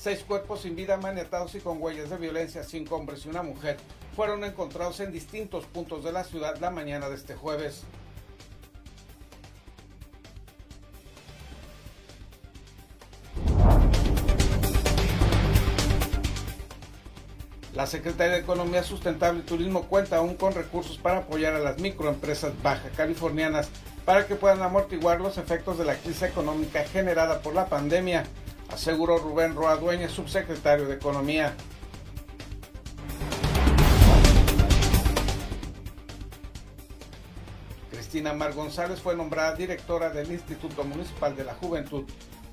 Seis cuerpos sin vida maniatados y con huellas de violencia, cinco hombres y una mujer, fueron encontrados en distintos puntos de la ciudad la mañana de este jueves. La Secretaría de Economía Sustentable y Turismo cuenta aún con recursos para apoyar a las microempresas baja californianas para que puedan amortiguar los efectos de la crisis económica generada por la pandemia, aseguró Rubén Roa Dueña, subsecretario de Economía. Cristina Mar González fue nombrada directora del Instituto Municipal de la Juventud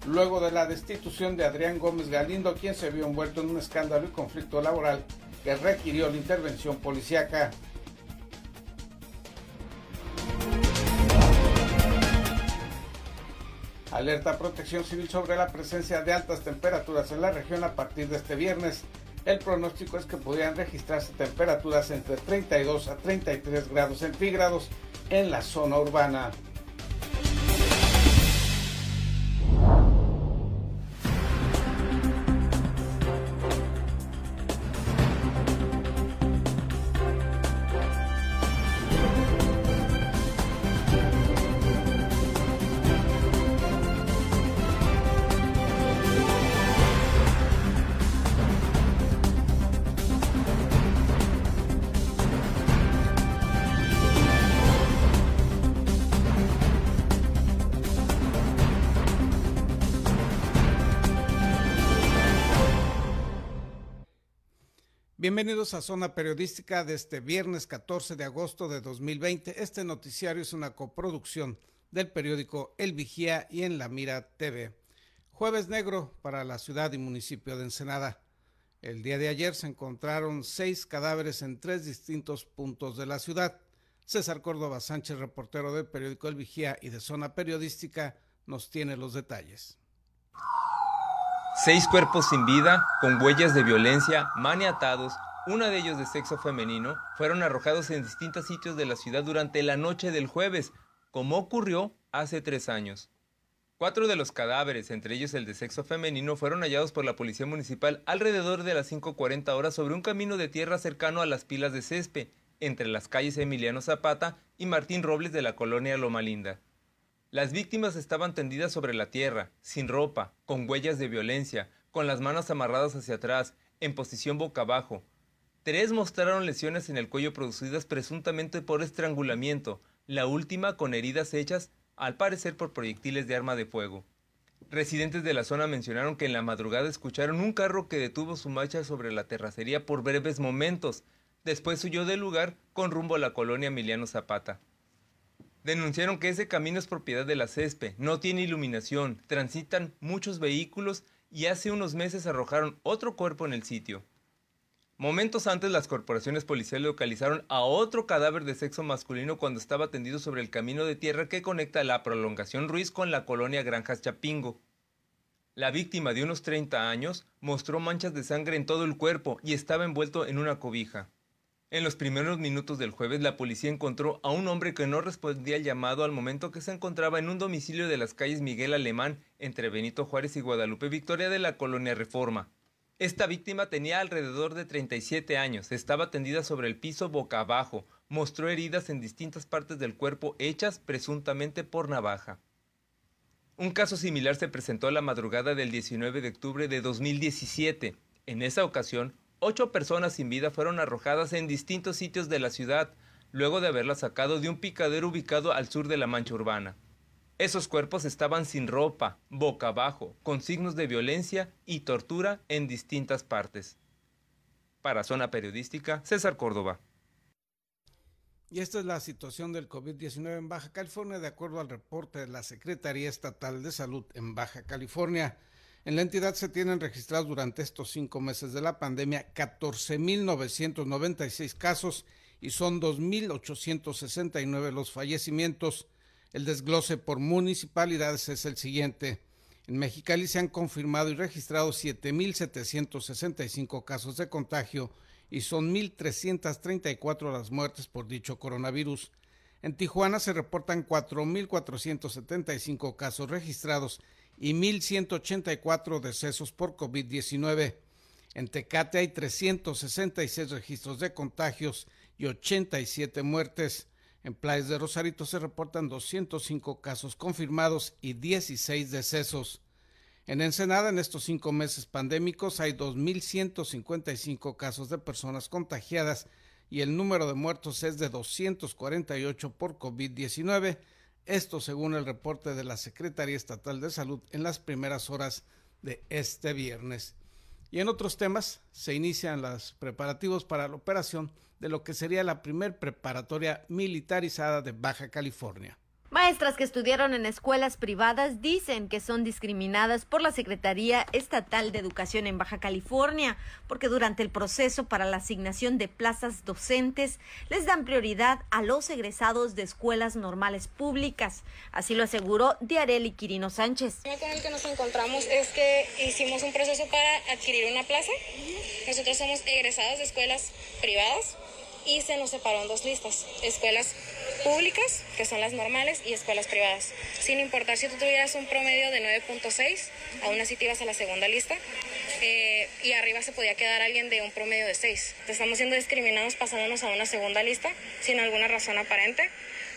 luego de la destitución de Adrián Gómez Galindo, quien se vio envuelto en un escándalo y conflicto laboral que requirió la intervención policíaca. Alerta Protección Civil sobre la presencia de altas temperaturas en la región a partir de este viernes. El pronóstico es que podrían registrarse temperaturas entre 32 a 33 grados centígrados en la zona urbana. Bienvenidos a Zona Periodística de este viernes 14 de agosto de 2020. Este noticiario es una coproducción del periódico El Vigía y en La Mira TV. Jueves negro para la ciudad y municipio de Ensenada. El día de ayer se encontraron seis cadáveres en tres distintos puntos de la ciudad. César Córdoba Sánchez, reportero del periódico El Vigía y de Zona Periodística, nos tiene los detalles. Seis cuerpos sin vida, con huellas de violencia, maniatados, uno de ellos de sexo femenino, fueron arrojados en distintos sitios de la ciudad durante la noche del jueves, como ocurrió hace tres años. Cuatro de los cadáveres, entre ellos el de sexo femenino, fueron hallados por la policía municipal alrededor de las 5.40 horas sobre un camino de tierra cercano a las pilas de césped, entre las calles Emiliano Zapata y Martín Robles de la colonia Loma Linda. Las víctimas estaban tendidas sobre la tierra, sin ropa, con huellas de violencia, con las manos amarradas hacia atrás, en posición boca abajo. Tres mostraron lesiones en el cuello producidas presuntamente por estrangulamiento, la última con heridas hechas, al parecer por proyectiles de arma de fuego. Residentes de la zona mencionaron que en la madrugada escucharon un carro que detuvo su marcha sobre la terracería por breves momentos. Después huyó del lugar con rumbo a la colonia Emiliano Zapata denunciaron que ese camino es propiedad de la CESPE, no tiene iluminación, transitan muchos vehículos y hace unos meses arrojaron otro cuerpo en el sitio. Momentos antes las corporaciones policiales localizaron a otro cadáver de sexo masculino cuando estaba tendido sobre el camino de tierra que conecta la prolongación Ruiz con la colonia Granjas Chapingo. La víctima de unos 30 años mostró manchas de sangre en todo el cuerpo y estaba envuelto en una cobija. En los primeros minutos del jueves, la policía encontró a un hombre que no respondía al llamado al momento que se encontraba en un domicilio de las calles Miguel Alemán, entre Benito Juárez y Guadalupe Victoria de la colonia Reforma. Esta víctima tenía alrededor de 37 años, estaba tendida sobre el piso boca abajo, mostró heridas en distintas partes del cuerpo hechas presuntamente por navaja. Un caso similar se presentó a la madrugada del 19 de octubre de 2017. En esa ocasión, Ocho personas sin vida fueron arrojadas en distintos sitios de la ciudad, luego de haberlas sacado de un picadero ubicado al sur de la mancha urbana. Esos cuerpos estaban sin ropa, boca abajo, con signos de violencia y tortura en distintas partes. Para Zona Periodística, César Córdoba. Y esta es la situación del COVID-19 en Baja California, de acuerdo al reporte de la Secretaría Estatal de Salud en Baja California. En la entidad se tienen registrados durante estos cinco meses de la pandemia 14.996 casos y son 2.869 los fallecimientos. El desglose por municipalidades es el siguiente. En Mexicali se han confirmado y registrado 7.765 casos de contagio y son 1.334 las muertes por dicho coronavirus. En Tijuana se reportan 4.475 casos registrados y 1.184 decesos por COVID-19. En Tecate hay 366 registros de contagios y 87 muertes. En Playas de Rosarito se reportan 205 casos confirmados y 16 decesos. En Ensenada, en estos cinco meses pandémicos, hay 2.155 casos de personas contagiadas y el número de muertos es de 248 por COVID-19. Esto según el reporte de la Secretaría Estatal de Salud en las primeras horas de este viernes. Y en otros temas, se inician los preparativos para la operación de lo que sería la primer preparatoria militarizada de Baja California. Maestras que estudiaron en escuelas privadas dicen que son discriminadas por la Secretaría Estatal de Educación en Baja California, porque durante el proceso para la asignación de plazas docentes les dan prioridad a los egresados de escuelas normales públicas. Así lo aseguró Diareli Quirino Sánchez. El con el que nos encontramos es que hicimos un proceso para adquirir una plaza. Nosotros somos egresados de escuelas privadas y se nos separó en dos listas, escuelas públicas, que son las normales, y escuelas privadas. Sin importar si tú tuvieras un promedio de 9.6, aún así te ibas a la segunda lista, eh, y arriba se podía quedar alguien de un promedio de 6. Estamos siendo discriminados pasándonos a una segunda lista sin alguna razón aparente.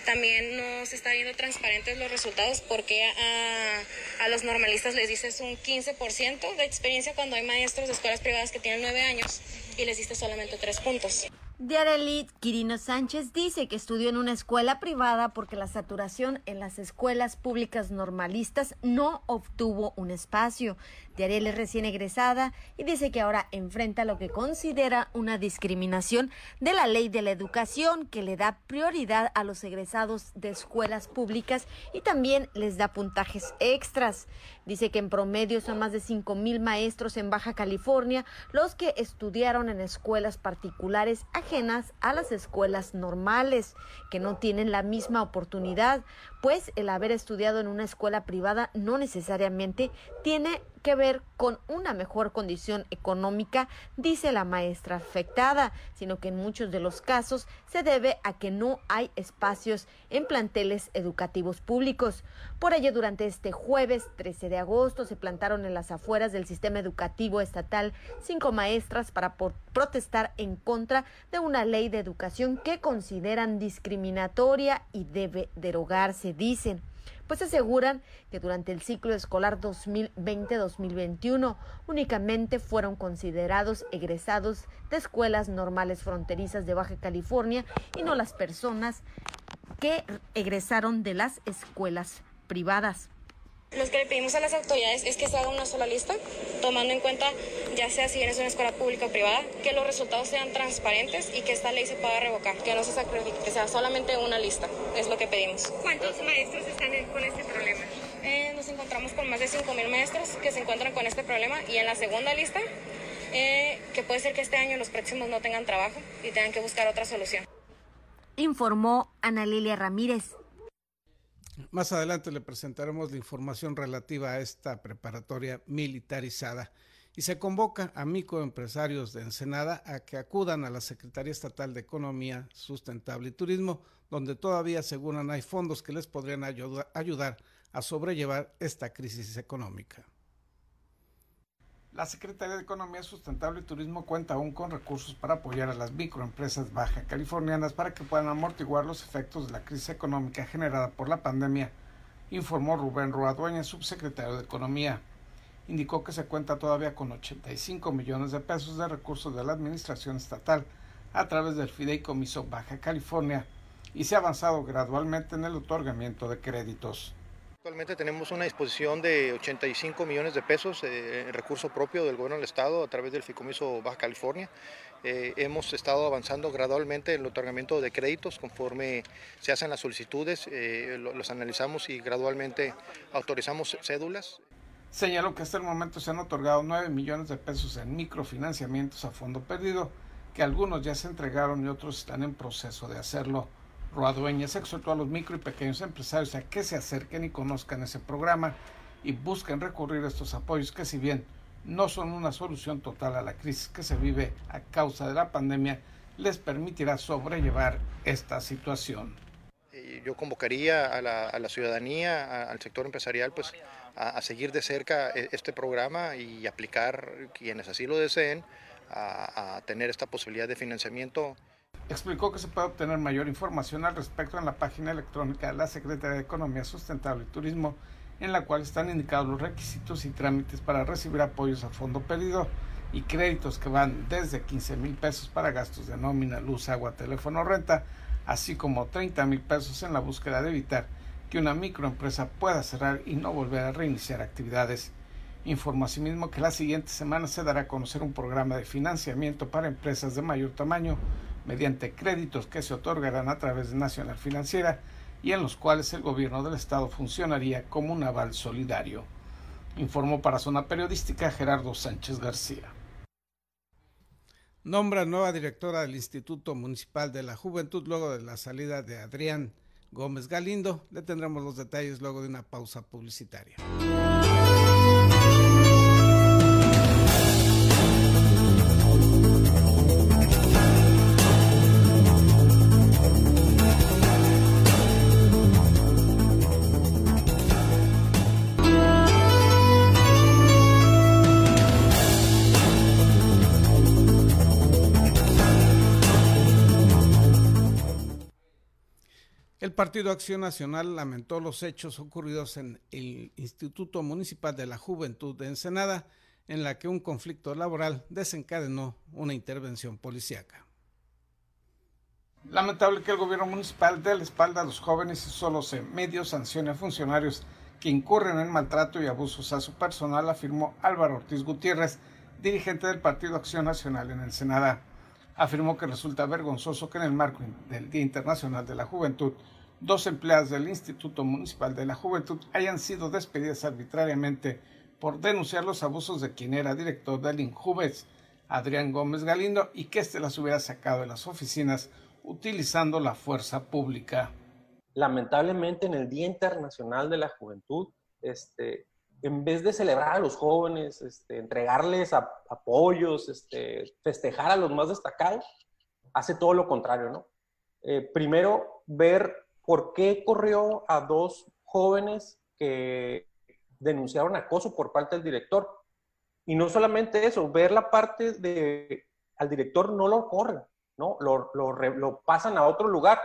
También no se está viendo transparentes los resultados porque a, a los normalistas les dices un 15% de experiencia cuando hay maestros de escuelas privadas que tienen 9 años y les diste solamente 3 puntos. Diarely Quirino Sánchez dice que estudió en una escuela privada porque la saturación en las escuelas públicas normalistas no obtuvo un espacio. Diarely es recién egresada y dice que ahora enfrenta lo que considera una discriminación de la ley de la educación que le da prioridad a los egresados de escuelas públicas y también les da puntajes extras. Dice que en promedio son más de 5 mil maestros en Baja California los que estudiaron en escuelas particulares ajenas a las escuelas normales, que no tienen la misma oportunidad, pues el haber estudiado en una escuela privada no necesariamente tiene que ver con una mejor condición económica, dice la maestra afectada, sino que en muchos de los casos se debe a que no hay espacios en planteles educativos públicos. Por ello, durante este jueves 13 de agosto se plantaron en las afueras del sistema educativo estatal cinco maestras para protestar en contra de una ley de educación que consideran discriminatoria y debe derogarse, dicen pues aseguran que durante el ciclo escolar 2020-2021 únicamente fueron considerados egresados de escuelas normales fronterizas de Baja California y no las personas que egresaron de las escuelas privadas. Lo que le pedimos a las autoridades es que se haga una sola lista, tomando en cuenta, ya sea si eres una escuela pública o privada, que los resultados sean transparentes y que esta ley se pueda revocar, que no se sacrifique, que sea solamente una lista, es lo que pedimos. ¿Cuántos maestros están con este problema? Eh, nos encontramos con más de 5.000 maestros que se encuentran con este problema y en la segunda lista, eh, que puede ser que este año los próximos no tengan trabajo y tengan que buscar otra solución. Informó Ana Lilia Ramírez. Más adelante le presentaremos la información relativa a esta preparatoria militarizada y se convoca a microempresarios de Ensenada a que acudan a la Secretaría Estatal de Economía Sustentable y Turismo, donde todavía aseguran hay fondos que les podrían ayudar a sobrellevar esta crisis económica. La Secretaría de Economía Sustentable y Turismo cuenta aún con recursos para apoyar a las microempresas baja californianas para que puedan amortiguar los efectos de la crisis económica generada por la pandemia, informó Rubén Roa subsecretario de Economía. Indicó que se cuenta todavía con 85 millones de pesos de recursos de la Administración Estatal a través del Fideicomiso Baja California y se ha avanzado gradualmente en el otorgamiento de créditos. Actualmente tenemos una disposición de 85 millones de pesos eh, en recurso propio del gobierno del estado a través del Ficomiso Baja California. Eh, hemos estado avanzando gradualmente en el otorgamiento de créditos conforme se hacen las solicitudes, eh, los analizamos y gradualmente autorizamos cédulas. Señaló que hasta el momento se han otorgado 9 millones de pesos en microfinanciamientos a fondo perdido, que algunos ya se entregaron y otros están en proceso de hacerlo. Roadueñas exhortó a los micro y pequeños empresarios a que se acerquen y conozcan ese programa y busquen recurrir a estos apoyos que si bien no son una solución total a la crisis que se vive a causa de la pandemia, les permitirá sobrellevar esta situación. yo convocaría a la, ciudadanía, al sector empresarial, pues a, seguir de cerca e, este programa y aplicar, quienes así lo deseen, a, tener esta posibilidad de financiamiento. Explicó que se puede obtener mayor información al respecto en la página electrónica de la Secretaría de Economía Sustentable y Turismo, en la cual están indicados los requisitos y trámites para recibir apoyos a fondo pedido y créditos que van desde 15 mil pesos para gastos de nómina, luz, agua, teléfono, renta, así como 30 mil pesos en la búsqueda de evitar que una microempresa pueda cerrar y no volver a reiniciar actividades. Informó asimismo que la siguiente semana se dará a conocer un programa de financiamiento para empresas de mayor tamaño mediante créditos que se otorgarán a través de Nacional Financiera y en los cuales el gobierno del estado funcionaría como un aval solidario. Informó para Zona Periodística Gerardo Sánchez García. Nombra nueva directora del Instituto Municipal de la Juventud luego de la salida de Adrián Gómez Galindo. Le tendremos los detalles luego de una pausa publicitaria. El Partido Acción Nacional lamentó los hechos ocurridos en el Instituto Municipal de la Juventud de Ensenada, en la que un conflicto laboral desencadenó una intervención policíaca. Lamentable que el gobierno municipal dé la espalda a los jóvenes y solo se medio sancione a funcionarios que incurren en maltrato y abusos a su personal, afirmó Álvaro Ortiz Gutiérrez, dirigente del Partido Acción Nacional en Ensenada. Afirmó que resulta vergonzoso que en el marco del Día Internacional de la Juventud dos empleadas del Instituto Municipal de la Juventud hayan sido despedidas arbitrariamente por denunciar los abusos de quien era director del INJUVES, Adrián Gómez Galindo, y que éste las hubiera sacado de las oficinas utilizando la fuerza pública. Lamentablemente en el Día Internacional de la Juventud, este, en vez de celebrar a los jóvenes, este, entregarles apoyos, este, festejar a los más destacados, hace todo lo contrario, ¿no? Eh, primero, ver por qué corrió a dos jóvenes que denunciaron acoso por parte del director. Y no solamente eso, ver la parte de al director no lo corren, ¿no? Lo, lo, pasan a otro lugar.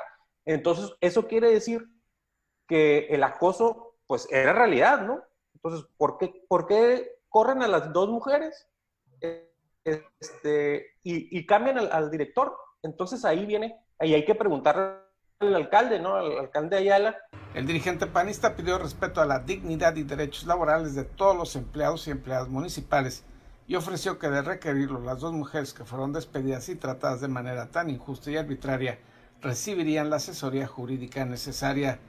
Entonces, eso quiere decir que el acoso, pues, era realidad, ¿no? Entonces, ¿por qué, corren a las dos mujeres este, y, cambian al, al, director? Entonces, ahí viene, ahí hay que preguntar el alcalde, ¿no? El alcalde Ayala. El dirigente panista pidió respeto a la dignidad y derechos laborales de todos los empleados y empleadas municipales y ofreció que de requerirlo las dos mujeres que fueron despedidas y tratadas de manera tan injusta y arbitraria recibirían la asesoría jurídica necesaria.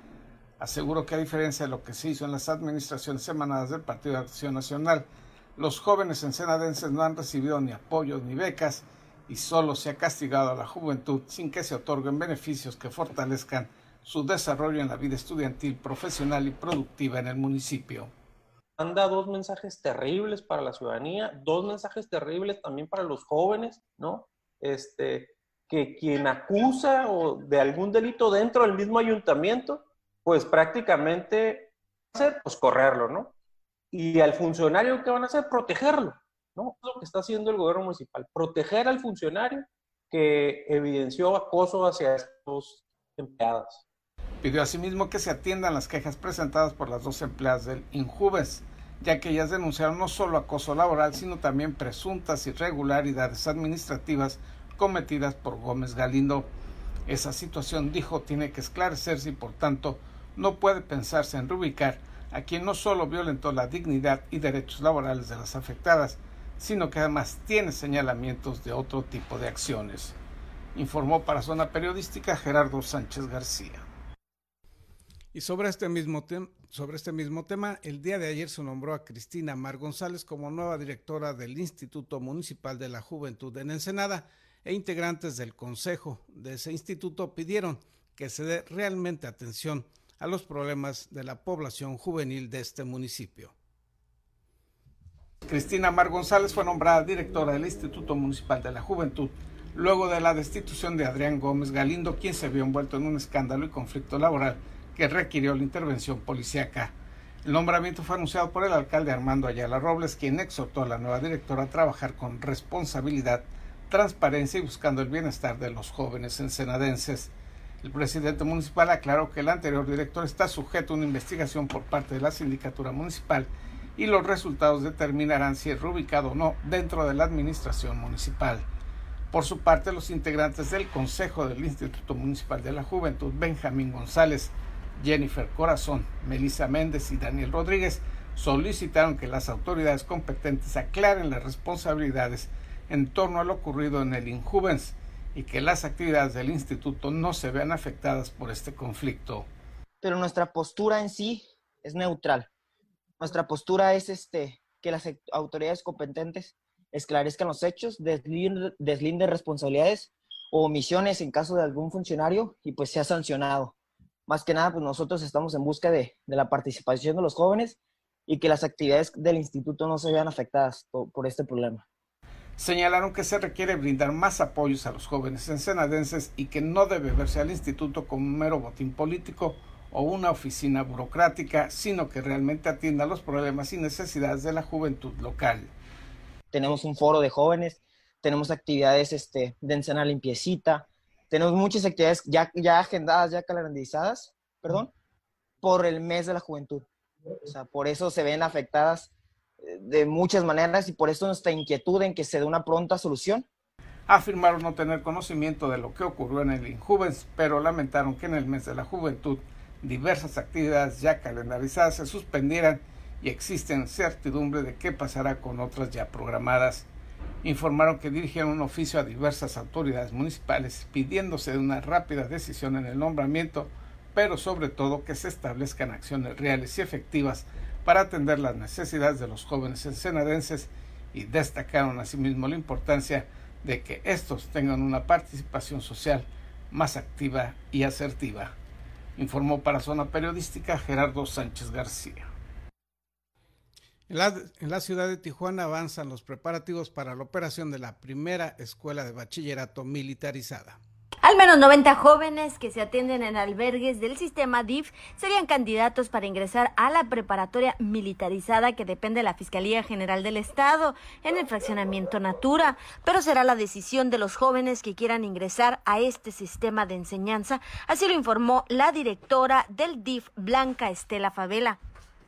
Aseguró que a diferencia de lo que se hizo en las administraciones emanadas del Partido de Acción Nacional, los jóvenes ensenadenses no han recibido ni apoyos ni becas y solo se ha castigado a la juventud sin que se otorguen beneficios que fortalezcan su desarrollo en la vida estudiantil, profesional y productiva en el municipio. Manda dos mensajes terribles para la ciudadanía, dos mensajes terribles también para los jóvenes, ¿no? Este, que quien acusa o de algún delito dentro del mismo ayuntamiento, pues prácticamente hacer, pues correrlo, ¿no? Y al funcionario, ¿qué van a hacer? Protegerlo. ¿no? Es lo que está haciendo el gobierno municipal, proteger al funcionario que evidenció acoso hacia estos empleados. Pidió asimismo que se atiendan las quejas presentadas por las dos empleadas del Injuves, ya que ellas denunciaron no solo acoso laboral, sino también presuntas irregularidades administrativas cometidas por Gómez Galindo. Esa situación, dijo, tiene que esclarecerse y por tanto no puede pensarse en reubicar a quien no solo violentó la dignidad y derechos laborales de las afectadas, sino que además tiene señalamientos de otro tipo de acciones, informó para Zona Periodística Gerardo Sánchez García. Y sobre este, mismo sobre este mismo tema, el día de ayer se nombró a Cristina Mar González como nueva directora del Instituto Municipal de la Juventud en Ensenada e integrantes del Consejo de ese instituto pidieron que se dé realmente atención a los problemas de la población juvenil de este municipio. Cristina Mar González fue nombrada directora del Instituto Municipal de la Juventud luego de la destitución de Adrián Gómez Galindo, quien se vio envuelto en un escándalo y conflicto laboral que requirió la intervención policíaca. El nombramiento fue anunciado por el alcalde Armando Ayala Robles, quien exhortó a la nueva directora a trabajar con responsabilidad, transparencia y buscando el bienestar de los jóvenes ensenadenses. El presidente municipal aclaró que el anterior director está sujeto a una investigación por parte de la sindicatura municipal y los resultados determinarán si es reubicado o no dentro de la administración municipal. Por su parte, los integrantes del Consejo del Instituto Municipal de la Juventud, Benjamín González, Jennifer Corazón, Melissa Méndez y Daniel Rodríguez, solicitaron que las autoridades competentes aclaren las responsabilidades en torno a lo ocurrido en el Injuvens y que las actividades del instituto no se vean afectadas por este conflicto. Pero nuestra postura en sí es neutral. Nuestra postura es este, que las autoridades competentes esclarezcan los hechos, deslinden, responsabilidades o omisiones en caso de algún funcionario y pues sea sancionado. Más que nada, pues nosotros estamos en busca de, la participación de los jóvenes y que las actividades del instituto no se vean afectadas por este problema señalaron que se requiere brindar más apoyos a los jóvenes ensenadenses y que no debe verse al instituto como un mero botín político o una oficina burocrática, sino que realmente atienda los problemas y necesidades de la juventud local. Tenemos un foro de jóvenes, tenemos actividades este, de encena limpiecita, tenemos muchas actividades ya, ya agendadas, ya calendarizadas, perdón, por el mes de la juventud. O sea, por eso se ven afectadas de muchas maneras y por eso nuestra inquietud en que se dé una pronta solución. Afirmaron no tener conocimiento de lo que ocurrió en el Injuvens, pero lamentaron que en el mes de la juventud diversas actividades ya calendarizadas se suspendieran y existen certidumbre de qué pasará con otras ya programadas. Informaron que dirigieron un oficio a diversas autoridades municipales pidiéndose de una rápida decisión en el nombramiento, pero sobre todo que se establezcan acciones reales y efectivas para atender las necesidades de los jóvenes ensenadenses y destacaron asimismo la importancia de que estos tengan una participación social más activa y asertiva. Informó para Zona Periodística Gerardo Sánchez García. En la, en la, ciudad de Tijuana avanzan los preparativos para la operación de la primera escuela de bachillerato militarizada. Al menos 90 jóvenes que se atienden en albergues del sistema DIF serían candidatos para ingresar a la preparatoria militarizada que depende de la Fiscalía General del Estado en el fraccionamiento Natura, pero será la decisión de los jóvenes que quieran ingresar a este sistema de enseñanza, así lo informó la directora del DIF, Blanca Estela Favela.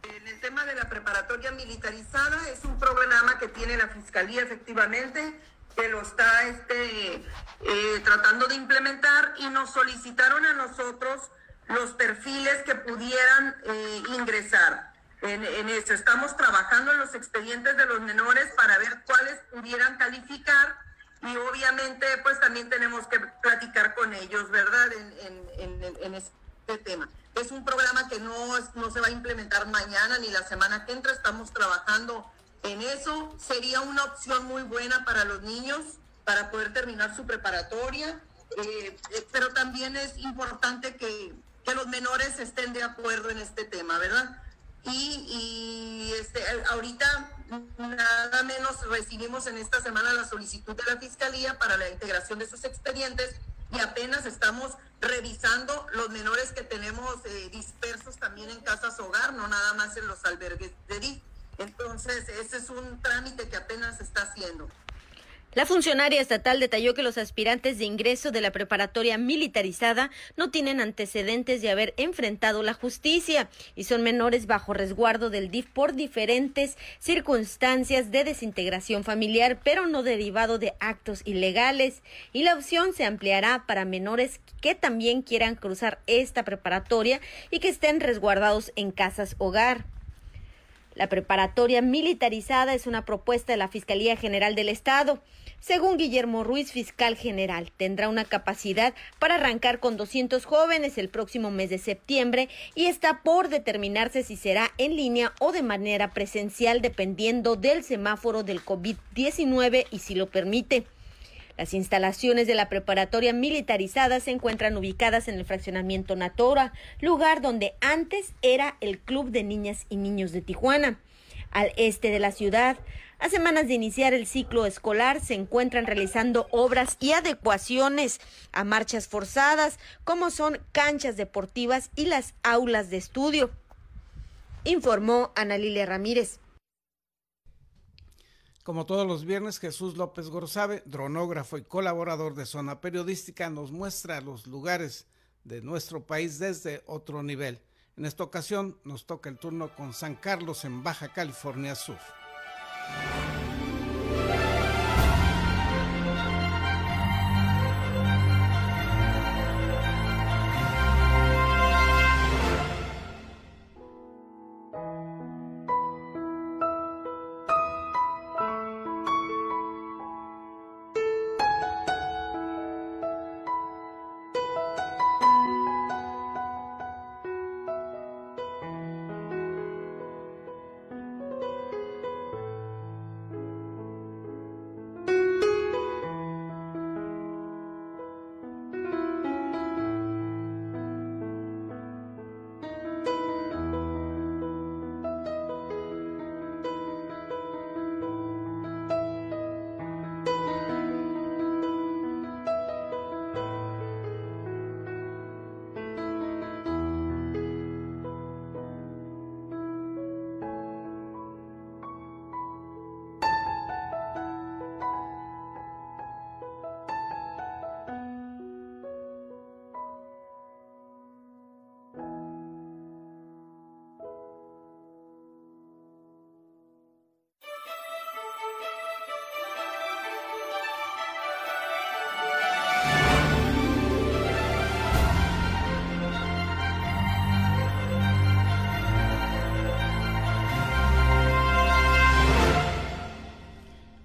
En el tema de la preparatoria militarizada es un programa que tiene la Fiscalía efectivamente que lo está este, eh, tratando de implementar y nos solicitaron a nosotros los perfiles que pudieran eh, ingresar en, en eso. Estamos trabajando en los expedientes de los menores para ver cuáles pudieran calificar y obviamente pues también tenemos que platicar con ellos, ¿verdad? En, en, en, este tema. Es un programa que no, no se va a implementar mañana ni la semana que entra, estamos trabajando en eso sería una opción muy buena para los niños para poder terminar su preparatoria, eh, eh, pero también es importante que, los menores estén de acuerdo en este tema, ¿verdad? Y, este, ahorita nada menos recibimos en esta semana la solicitud de la Fiscalía para la integración de esos expedientes y apenas estamos revisando los menores que tenemos eh, dispersos también en casas hogar, no nada más en los albergues de DIF. Entonces, ese es un trámite que apenas está haciendo. La funcionaria estatal detalló que los aspirantes de ingreso de la preparatoria militarizada no tienen antecedentes de haber enfrentado la justicia y son menores bajo resguardo del DIF por diferentes circunstancias de desintegración familiar, pero no derivado de actos ilegales. Y la opción se ampliará para menores que también quieran cruzar esta preparatoria y que estén resguardados en casas hogar. La preparatoria militarizada es una propuesta de la Fiscalía General del Estado. Según Guillermo Ruiz, fiscal general, tendrá una capacidad para arrancar con 200 jóvenes el próximo mes de septiembre y está por determinarse si será en línea o de manera presencial dependiendo del semáforo del COVID-19 y si lo permite. Las instalaciones de la preparatoria militarizada se encuentran ubicadas en el fraccionamiento Natora, lugar donde antes era el Club de Niñas y Niños de Tijuana. Al este de la ciudad A semanas de iniciar el ciclo escolar se encuentran realizando obras y adecuaciones a marchas forzadas, como son canchas deportivas y las aulas de estudio, informó Ana Lilia Ramírez. Como todos los viernes, Jesús López Gorzabe, dronógrafo y colaborador de Zona Periodística, nos muestra los lugares de nuestro país desde otro nivel. En esta ocasión nos toca el turno con San Carlos en Baja California Sur.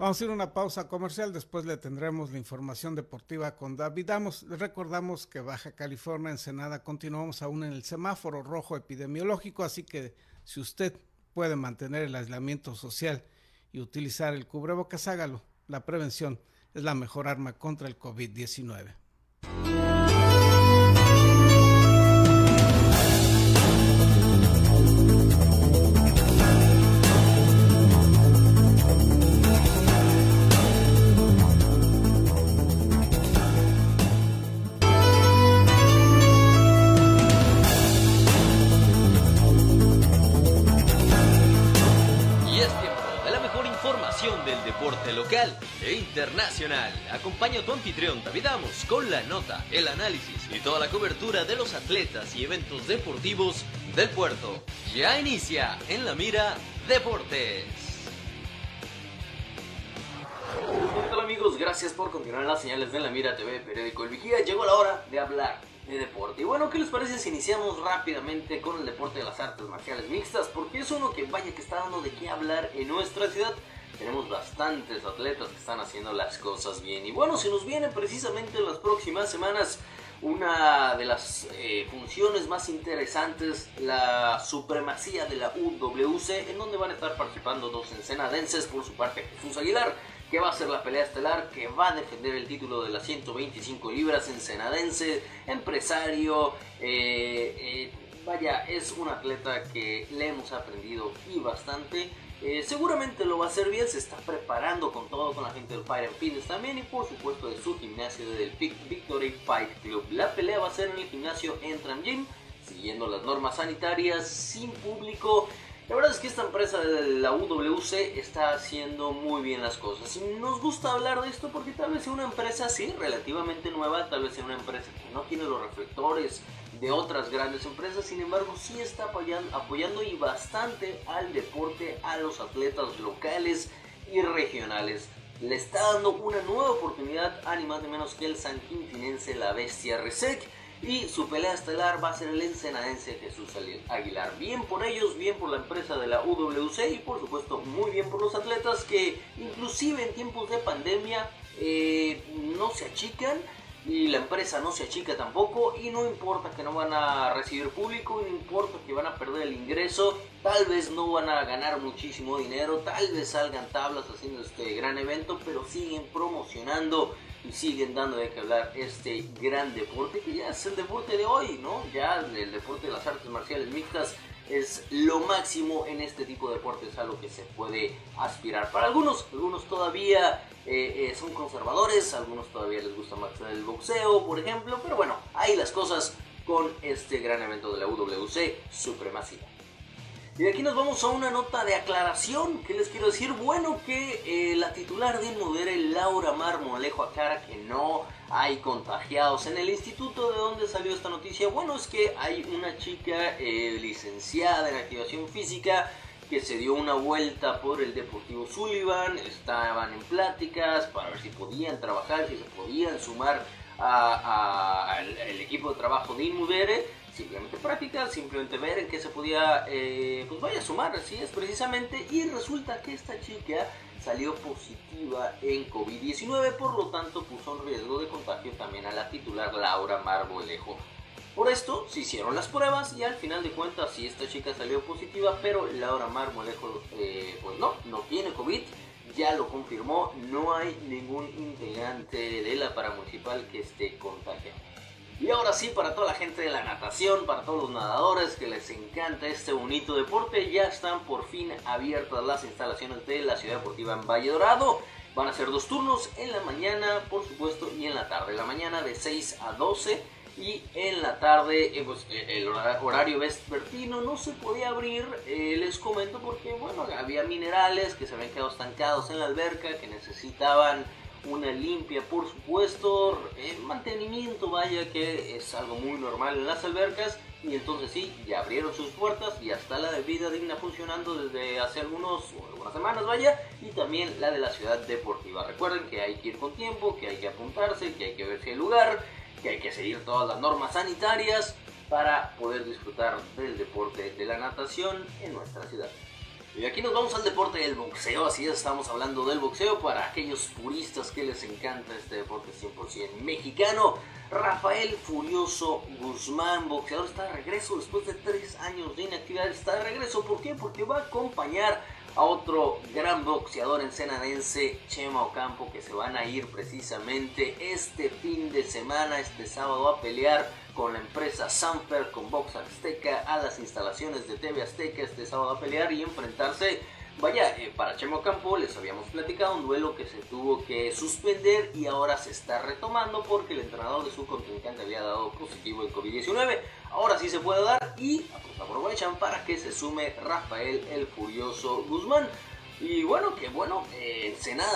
Vamos a ir a una pausa comercial, después le tendremos la información deportiva con David Damos. Recordamos que Baja California, Ensenada, continuamos aún en el semáforo rojo epidemiológico, así que si usted puede mantener el aislamiento social y utilizar el cubrebocas, hágalo. La prevención es la mejor arma contra el COVID-19. Acompaña a tu anfitrión David Amos con la nota, el análisis y toda la cobertura de los atletas y eventos deportivos del puerto. Ya inicia en la mira Deportes. Hola amigos? Gracias por continuar las señales de la Mira TV, periódico El Vigía. Llegó la hora de hablar de deporte. Y bueno, ¿qué les parece si iniciamos rápidamente con el deporte de las artes marciales mixtas? Porque es uno que vaya que está dando de qué hablar en nuestra ciudad tenemos bastantes atletas que están haciendo las cosas bien. Y bueno, se nos viene precisamente en las próximas semanas una de las eh, funciones más interesantes, la supremacía de la UWC, en donde van a estar participando dos ensenadenses, por su parte Jesús Aguilar, que va a ser la pelea estelar, que va a defender el título de las 125 libras, ensenadense, empresario, eh, eh, vaya, es un atleta que le hemos aprendido y bastante eh, seguramente lo va a hacer bien, se está preparando con todo, con la gente del Fire and Fitness también y por supuesto de su gimnasio del Victory Fight Club. La pelea va a ser en el gimnasio Entram Gym, siguiendo las normas sanitarias, sin público. La verdad es que esta empresa de la UWC está haciendo muy bien las cosas. Nos gusta hablar de esto porque tal vez sea una empresa así, relativamente nueva, tal vez sea una empresa que no tiene los reflectores de otras grandes empresas, sin embargo sí está apoyando, apoyando y bastante al deporte, a los atletas locales y regionales. Le está dando una nueva oportunidad a ni más ni menos que el San Quintinense La Bestia Resec. Y su pelea estelar va a ser el ensenadense Jesús Aguilar. Bien por ellos, bien por la empresa de la UWC y por supuesto muy bien por los atletas que inclusive en tiempos de pandemia eh, no se achican y la empresa no se achica tampoco y no importa que no van a recibir público, no importa que van a perder el ingreso, tal vez no van a ganar muchísimo dinero, tal vez salgan tablas haciendo este gran evento, pero siguen promocionando y siguen dando de qué hablar este gran deporte que ya es el deporte de hoy, ¿no? Ya el deporte de las artes marciales mixtas es lo máximo en este tipo de deportes a lo que se puede aspirar. Para algunos, algunos todavía eh, eh, son conservadores, algunos todavía les gusta más el boxeo, por ejemplo, pero bueno, ahí las cosas con este gran evento de la UWC, Supremacía. Y aquí nos vamos a una nota de aclaración. que les quiero decir? Bueno, que eh, la titular de Inmodere, Laura Marmolejo, aclara que no hay contagiados en el instituto. ¿De dónde salió esta noticia? Bueno, es que hay una chica eh, licenciada en activación física que se dio una vuelta por el Deportivo Sullivan. Estaban en pláticas para ver si podían trabajar, si se podían sumar al equipo de trabajo de Inmudere práctica, simplemente ver en qué se podía, eh, pues vaya a sumar, así es precisamente, y resulta que esta chica salió positiva en COVID-19, por lo tanto puso en riesgo de contagio también a la titular Laura Marbolejo. Por esto se hicieron las pruebas y al final de cuentas sí esta chica salió positiva, pero Laura Marmolejo eh, pues no, no tiene COVID, ya lo confirmó, no hay ningún integrante de la paramunicipal que esté contagiado. Y ahora sí, para toda la gente de la natación, para todos los nadadores que les encanta este bonito deporte, ya están por fin abiertas las instalaciones de la Ciudad Deportiva en Valle Dorado. Van a ser dos turnos, en la mañana, por supuesto, y en la tarde. En la mañana de 6 a 12 y en la tarde eh, pues, eh, el horario vespertino no se podía abrir, eh, les comento, porque bueno, había minerales que se habían quedado estancados en la alberca, que necesitaban una limpia, por supuesto, eh, mantenimiento, vaya que es algo muy normal en las albercas. Y entonces sí, ya abrieron sus puertas y hasta la de vida digna funcionando desde hace algunos, algunas semanas, vaya. Y también la de la ciudad deportiva. Recuerden que hay que ir con tiempo, que hay que apuntarse, que hay que ver si hay lugar, que hay que seguir todas las normas sanitarias para poder disfrutar del deporte de la natación en nuestra ciudad. Y aquí nos vamos al deporte del boxeo, así es, estamos hablando del boxeo para aquellos puristas que les encanta este deporte 100% mexicano. Rafael Furioso Guzmán, boxeador, está de regreso después de tres años de inactividad. Está de regreso, ¿por qué? Porque va a acompañar a otro gran boxeador ensenadense, Chema Ocampo, que se van a ir precisamente este fin de semana, este sábado, a pelear con la empresa Sanfer, con Box Azteca, a las instalaciones de TV Azteca este sábado a pelear y enfrentarse. Vaya, eh, para Chemo Campo les habíamos platicado un duelo que se tuvo que suspender y ahora se está retomando porque el entrenador de su contrincante había dado positivo en COVID-19. Ahora sí se puede dar y pues, aprovechan para que se sume Rafael el Furioso Guzmán. Y bueno, que bueno, eh,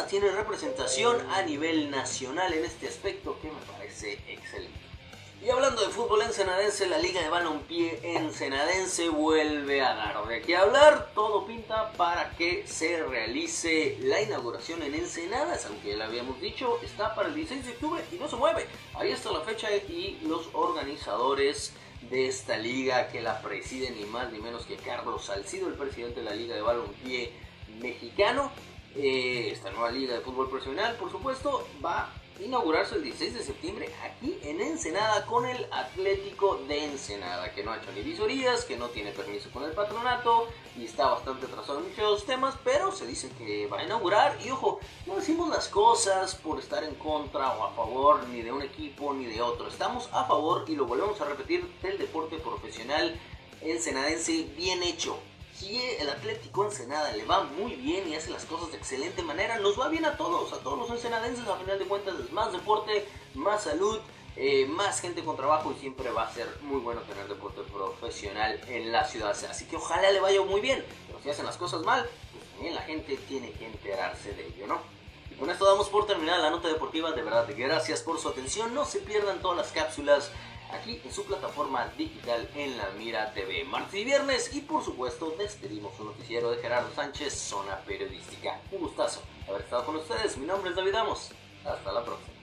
tiene representación a nivel nacional en este aspecto que me parece excelente. Y hablando de fútbol ensenadense, la Liga de Balompié ensenadense vuelve a dar de qué hablar. Todo pinta para que se realice la inauguración en Ensenada, aunque ya lo habíamos dicho, está para el 16 de octubre y no se mueve. Ahí está la fecha y los organizadores de esta liga que la preside ni más ni menos que Carlos Salcido, el presidente de la Liga de Balompié mexicano. Eh, esta nueva liga de fútbol profesional, por supuesto, va inaugurarse el 16 de septiembre aquí en Ensenada con el Atlético de Ensenada, que no ha hecho ni visorías, que no tiene permiso con el patronato y está bastante atrasado en muchos temas, pero se dice que va a inaugurar. Y ojo, no decimos las cosas por estar en contra o a favor ni de un equipo ni de otro, estamos a favor y lo volvemos a repetir del deporte profesional ensenadense bien hecho el Atlético Ensenada le va muy bien y hace las cosas de excelente manera, nos va bien a todos, a todos los ensenadenses, a final de cuentas es más deporte, más salud, eh, más gente con trabajo y siempre va a ser muy bueno tener deporte profesional en la ciudad. Así que ojalá le vaya muy bien, pero si hacen las cosas mal, pues también la gente tiene que enterarse de ello, ¿no? Y con esto damos por terminada la nota deportiva, de verdad, gracias por su atención, no se pierdan todas las cápsulas aquí en su plataforma digital en la Mira TV, martes y viernes y por supuesto despedimos un noticiero de Gerardo Sánchez, Zona Periodística. Un gustazo haber estado con ustedes, mi nombre es David Amos, hasta la próxima.